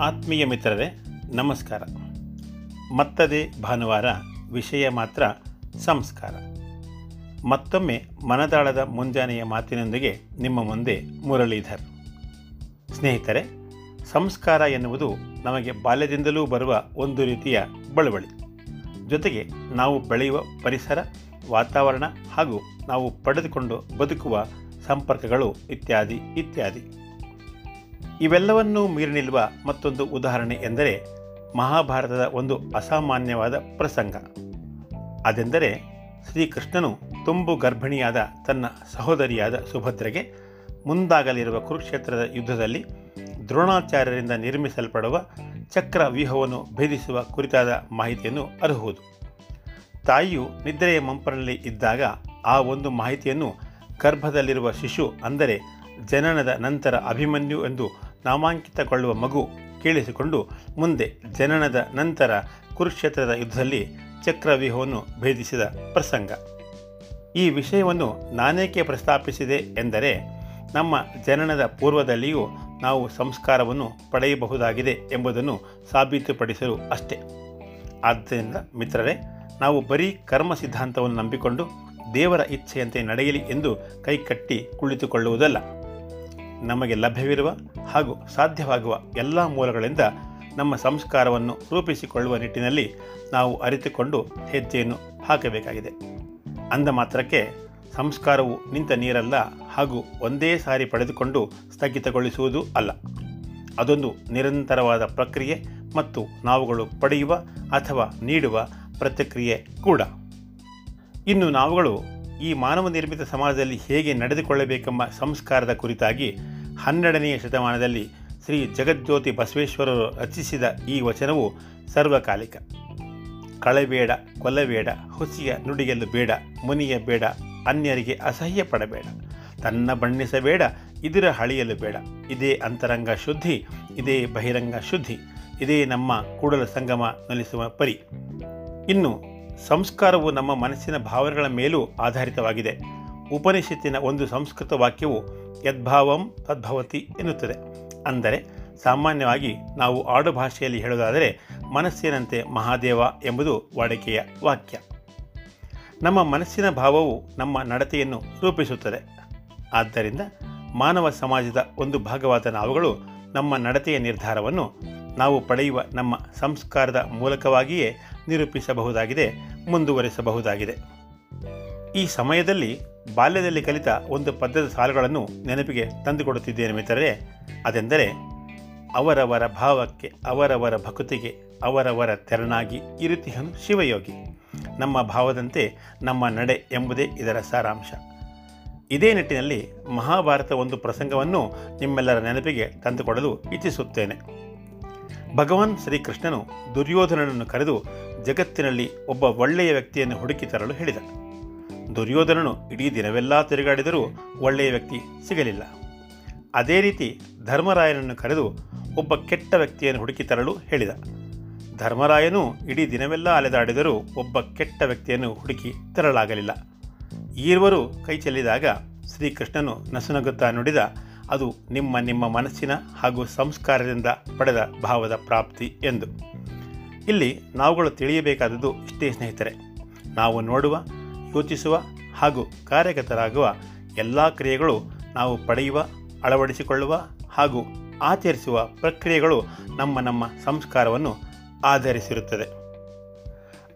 ಆತ್ಮೀಯ ಮಿತ್ರರೇ, ನಮಸ್ಕಾರ. ಮತ್ತದೇ ಭಾನುವಾರ ವಿಷಯ ಮಾತ್ರ ಸಂಸ್ಕಾರ. ಮತ್ತೊಮ್ಮೆ ಮನದಾಳದ ಮುಂಜಾನೆಯ ಮಾತಿನೊಂದಿಗೆ ನಿಮ್ಮ ಮುಂದೆ ಮುರಳೀಧರ್. ಸ್ನೇಹಿತರೆ, ಸಂಸ್ಕಾರ ಎನ್ನುವುದು ನಮಗೆ ಬಾಲ್ಯದಿಂದಲೂ ಬರುವ ಒಂದು ರೀತಿಯ ಬಳುವಳಿ. ಜೊತೆಗೆ ನಾವು ಬೆಳೆಯುವ ಪರಿಸರ, ವಾತಾವರಣ ಹಾಗೂ ನಾವು ಪಡೆದುಕೊಂಡು ಬದುಕುವ ಸಂಪರ್ಕಗಳು ಇತ್ಯಾದಿ ಇತ್ಯಾದಿ. ಇವೆಲ್ಲವನ್ನೂ ಮೀರಿ ನಿಲ್ಲುವ ಮತ್ತೊಂದು ಉದಾಹರಣೆ ಎಂದರೆ ಮಹಾಭಾರತದ ಒಂದು ಅಸಾಮಾನ್ಯವಾದ ಪ್ರಸಂಗ. ಅದೆಂದರೆ ಶ್ರೀಕೃಷ್ಣನು ತುಂಬು ಗರ್ಭಿಣಿಯಾದ ತನ್ನ ಸಹೋದರಿಯಾದ ಸುಭದ್ರೆಗೆ ಮುಂದಾಗಲಿರುವ ಕುರುಕ್ಷೇತ್ರದ ಯುದ್ಧದಲ್ಲಿ ದ್ರೋಣಾಚಾರ್ಯರಿಂದ ನಿರ್ಮಿಸಲ್ಪಡುವ ಚಕ್ರ ವ್ಯೂಹವನ್ನು ಭೇದಿಸುವ ಕುರಿತಾದ ಮಾಹಿತಿಯನ್ನು ಅರಹುವುದು. ತಾಯಿಯು ನಿದ್ರೆಯ ಮಂಪರಲ್ಲಿ ಇದ್ದಾಗ ಆ ಒಂದು ಮಾಹಿತಿಯನ್ನು ಗರ್ಭದಲ್ಲಿರುವ ಶಿಶು ಅಂದರೆ ಜನನದ ನಂತರ ಅಭಿಮನ್ಯು ಎಂದು ನಾಮಾಂಕಿತಗೊಳ್ಳುವ ಮಗು ಕೇಳಿಸಿಕೊಂಡು ಮುಂದೆ ಜನನದ ನಂತರ ಕುರುಕ್ಷೇತ್ರದ ಯುದ್ಧದಲ್ಲಿ ಚಕ್ರವ್ಯೂಹವನ್ನು ಭೇದಿಸಿದ ಪ್ರಸಂಗ. ಈ ವಿಷಯವನ್ನು ನಾನೇಕೆ ಪ್ರಸ್ತಾಪಿಸಿದೆ ಎಂದರೆ, ನಮ್ಮ ಜನನದ ಪೂರ್ವದಲ್ಲಿಯೂ ನಾವು ಸಂಸ್ಕಾರವನ್ನು ಪಡೆಯಬಹುದಾಗಿದೆ ಎಂಬುದನ್ನು ಸಾಬೀತುಪಡಿಸಲು ಅಷ್ಟೇ. ಆದ್ದರಿಂದ ಮಿತ್ರರೇ, ನಾವು ಬರೀ ಕರ್ಮ ಸಿದ್ಧಾಂತವನ್ನು ನಂಬಿಕೊಂಡು ದೇವರ ಇಚ್ಛೆಯಂತೆ ನಡೆಯಲಿ ಎಂದು ಕೈಕಟ್ಟಿ ಕುಳಿತುಕೊಳ್ಳುವುದಲ್ಲ. ನಮಗೆ ಲಭ್ಯವಿರುವ ಹಾಗೂ ಸಾಧ್ಯವಾಗುವ ಎಲ್ಲ ಮೂಲಗಳಿಂದ ನಮ್ಮ ಸಂಸ್ಕಾರವನ್ನು ರೂಪಿಸಿಕೊಳ್ಳುವ ನಿಟ್ಟಿನಲ್ಲಿ ನಾವು ಅರಿತುಕೊಂಡು ಹೆಜ್ಜೆಯನ್ನು ಹಾಕಬೇಕಾಗಿದೆ. ಅಂದ ಮಾತ್ರಕ್ಕೆ ಸಂಸ್ಕಾರವು ನಿಂತ ನೀರಲ್ಲ ಹಾಗೂ ಒಂದೇ ಸಾರಿ ಪಡೆದುಕೊಂಡು ಸ್ಥಗಿತಗೊಳಿಸುವುದೂ ಅಲ್ಲ. ಅದೊಂದು ನಿರಂತರವಾದ ಪ್ರಕ್ರಿಯೆ ಮತ್ತು ನಾವುಗಳು ಪಡೆಯುವ ಅಥವಾ ನೀಡುವ ಪ್ರತಿಕ್ರಿಯೆ ಕೂಡ. ಇನ್ನು ನಾವುಗಳು ಈ ಮಾನವ ನಿರ್ಮಿತ ಸಮಾಜದಲ್ಲಿ ಹೇಗೆ ನಡೆದುಕೊಳ್ಳಬೇಕೆಂಬ ಸಂಸ್ಕಾರದ ಕುರಿತಾಗಿ ಹನ್ನೆರಡನೆಯ ಶತಮಾನದಲ್ಲಿ ಶ್ರೀ ಜಗಜ್ಯೋತಿ ಬಸವೇಶ್ವರರು ರಚಿಸಿದ ಈ ವಚನವು ಸರ್ವಕಾಲಿಕ. ಕಳೆಬೇಡ, ಕೊಲ್ಲಬೇಡ, ಹುಸಿಯ ನುಡಿಗೆಲ್ಲು ಬೇಡ, ಮುನಿಯ ಬೇಡ, ಅನ್ಯರಿಗೆ ಅಸಹ್ಯ ಪಡಬೇಡ, ತನ್ನ ಬಣ್ಣಿಸಬೇಡ, ಇದರ ಹಳಿಯಲು ಬೇಡ, ಇದೇ ಅಂತರಂಗ ಶುದ್ಧಿ, ಇದೇ ಬಹಿರಂಗ ಶುದ್ಧಿ, ಇದೇ ನಮ್ಮ ಕೂಡಲ ಸಂಗಮ ನಲಿಸುವ ಪರಿ. ಇನ್ನು ಸಂಸ್ಕಾರವು ನಮ್ಮ ಮನಸ್ಸಿನ ಭಾವನೆಗಳ ಮೇಲೂ ಆಧಾರಿತವಾಗಿದೆ. ಉಪನಿಷತ್ತಿನ ಒಂದು ಸಂಸ್ಕೃತ ವಾಕ್ಯವು ಯದ್ಭಾವಂ ತದ್ಭವತಿ ಎನ್ನುತ್ತದೆ. ಅಂದರೆ, ಸಾಮಾನ್ಯವಾಗಿ ನಾವು ಆಡು ಭಾಷೆಯಲ್ಲಿ ಹೇಳುವುದಾದರೆ, ಮನಸ್ಸಿನಂತೆ ಮಹಾದೇವ ಎಂಬುದು ವಾಡಿಕೆಯ ವಾಕ್ಯ. ನಮ್ಮ ಮನಸ್ಸಿನ ಭಾವವು ನಮ್ಮ ನಡತೆಯನ್ನು ರೂಪಿಸುತ್ತದೆ. ಆದ್ದರಿಂದ ಮಾನವ ಸಮಾಜದ ಒಂದು ಭಾಗವಾದ ನಾವುಗಳು ನಮ್ಮ ನಡತೆಯ ನಿರ್ಧಾರವನ್ನು ನಾವು ಪಡೆಯುವ ನಮ್ಮ ಸಂಸ್ಕಾರದ ಮೂಲಕವಾಗಿಯೇ ನಿರೂಪಿಸಬಹುದಾಗಿದೆ, ಮುಂದುವರಿಸಬಹುದಾಗಿದೆ. ಈ ಸಮಯದಲ್ಲಿ ಬಾಲ್ಯದಲ್ಲಿ ಕಲಿತ ಒಂದು ಪದ್ಯದ ಸಾಲುಗಳನ್ನು ನೆನಪಿಗೆ ತಂದುಕೊಡುತ್ತಿದ್ದೇನೆ ಮಿತ್ರರೇ. ಅದೆಂದರೆ, ಅವರವರ ಭಾವಕ್ಕೆ, ಅವರವರ ಭಕ್ತಿಗೆ, ಅವರವರ ತೆರನಾಗಿ ಇರುತಿಹನು ಶಿವಯೋಗಿ. ನಮ್ಮ ಭಾವದಂತೆ ನಮ್ಮ ನಡೆ ಎಂಬುದೇ ಇದರ ಸಾರಾಂಶ. ಇದೇ ನಿಟ್ಟಿನಲ್ಲಿ ಮಹಾಭಾರತ ಒಂದು ಪ್ರಸಂಗವನ್ನು ನಿಮ್ಮೆಲ್ಲರ ನೆನಪಿಗೆ ತಂದುಕೊಡಲು ಇಚ್ಛಿಸುತ್ತೇನೆ. ಭಗವಾನ್ ಶ್ರೀಕೃಷ್ಣನು ದುರ್ಯೋಧನನನ್ನು ಕರೆದು ಜಗತ್ತಿನಲ್ಲಿ ಒಬ್ಬ ಒಳ್ಳೆಯ ವ್ಯಕ್ತಿಯನ್ನು ಹುಡುಕಿ ತರಲು ಹೇಳಿದ ದುರ್ಯೋಧನನು ಇಡೀ ದಿನವೆಲ್ಲ ತಿರುಗಾಡಿದರೂ ಒಳ್ಳೆಯ ವ್ಯಕ್ತಿ ಸಿಗಲಿಲ್ಲ. ಅದೇ ರೀತಿ ಧರ್ಮರಾಯನನ್ನು ಕರೆದು ಒಬ್ಬ ಕೆಟ್ಟ ವ್ಯಕ್ತಿಯನ್ನು ಹುಡುಕಿ ತರಲು ಹೇಳಿದ. ಧರ್ಮರಾಯನು ಇಡೀ ದಿನವೆಲ್ಲ ಅಲೆದಾಡಿದರೂ ಒಬ್ಬ ಕೆಟ್ಟ ವ್ಯಕ್ತಿಯನ್ನು ಹುಡುಕಿ ತರಲಾಗಲಿಲ್ಲ. ಈರ್ವರು ಕೈ ಚೆಲ್ಲಿದಾಗ ಶ್ರೀಕೃಷ್ಣನು ನಸುನಗುತ್ತಾ ನುಡಿದ, ಅದು ನಿಮ್ಮ ನಿಮ್ಮ ಮನಸ್ಸಿನ ಹಾಗೂ ಸಂಸ್ಕಾರದಿಂದ ಪಡೆದ ಭಾವದ ಪ್ರಾಪ್ತಿ ಎಂದು. ಇಲ್ಲಿ ನಾವುಗಳು ತಿಳಿಯಬೇಕಾದದ್ದು ಇಷ್ಟೇ ಸ್ನೇಹಿತರೆ. ನಾವು ನೋಡುವ ಯೋಚಿಸುವ ಹಾಗೂ ಕಾರ್ಯಗತರಾಗುವ ಎಲ್ಲ ಕ್ರಿಯೆಗಳು ನಾವು ಪಡೆಯುವ, ಅಳವಡಿಸಿಕೊಳ್ಳುವ ಹಾಗೂ ಆಚರಿಸುವ ಪ್ರಕ್ರಿಯೆಗಳು ನಮ್ಮ ನಮ್ಮ ಸಂಸ್ಕಾರವನ್ನು ಆಧರಿಸಿರುತ್ತದೆ.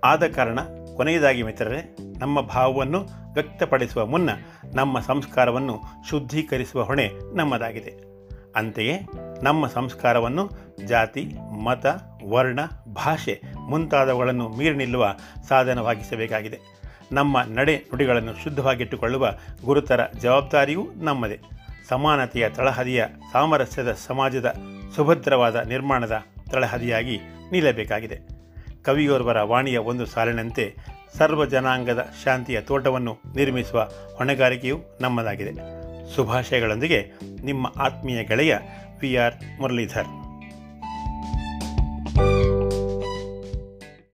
ಆದ ಕಾರಣ ಕೊನೆಯದಾಗಿ ಮಿತ್ರರೇ, ನಮ್ಮ ಭಾವವನ್ನು ವ್ಯಕ್ತಪಡಿಸುವ ಮುನ್ನ ನಮ್ಮ ಸಂಸ್ಕಾರವನ್ನು ಶುದ್ಧೀಕರಿಸುವ ಹೊಣೆ ನಮ್ಮದಾಗಿದೆ. ಅಂತೆಯೇ ನಮ್ಮ ಸಂಸ್ಕಾರವನ್ನು ಜಾತಿ, ಮತ, ವರ್ಣ ಭಾಷೆ ಮುಂತಾದವುಗಳನ್ನು ಮೀರಿ ನಿಲ್ಲುವ ಸಾಧನವಾಗಿಸಬೇಕಾಗಿದೆ. ನಮ್ಮ ನಡೆ ನುಡಿಗಳನ್ನು ಶುದ್ಧವಾಗಿಟ್ಟುಕೊಳ್ಳುವ ಗುರುತರ ಜವಾಬ್ದಾರಿಯೂ ನಮ್ಮದೇ. ಸಮಾನತೆಯ ತಳಹದಿಯ ಸಾಮರಸ್ಯದ ಸಮಾಜದ ಸುಭದ್ರವಾದ ನಿರ್ಮಾಣದ ತಳಹದಿಯಾಗಿ ನಿಲ್ಲಬೇಕಾಗಿದೆ. ಕವಿಯೋರ್ವರ ವಾಣಿಯ ಒಂದು ಸಾಲಿನಂತೆ ಸರ್ವ ಜನಾಂಗದ ಶಾಂತಿಯ ತೋಟವನ್ನು ನಿರ್ಮಿಸುವ ಹೊಣೆಗಾರಿಕೆಯೂ ನಮ್ಮದಾಗಿದೆ. ಶುಭಾಶಯಗಳೊಂದಿಗೆ ನಿಮ್ಮ ಆತ್ಮೀಯ ಗೆಳೆಯ ವಿ ಆರ್ ಮುರಳೀಧರ್.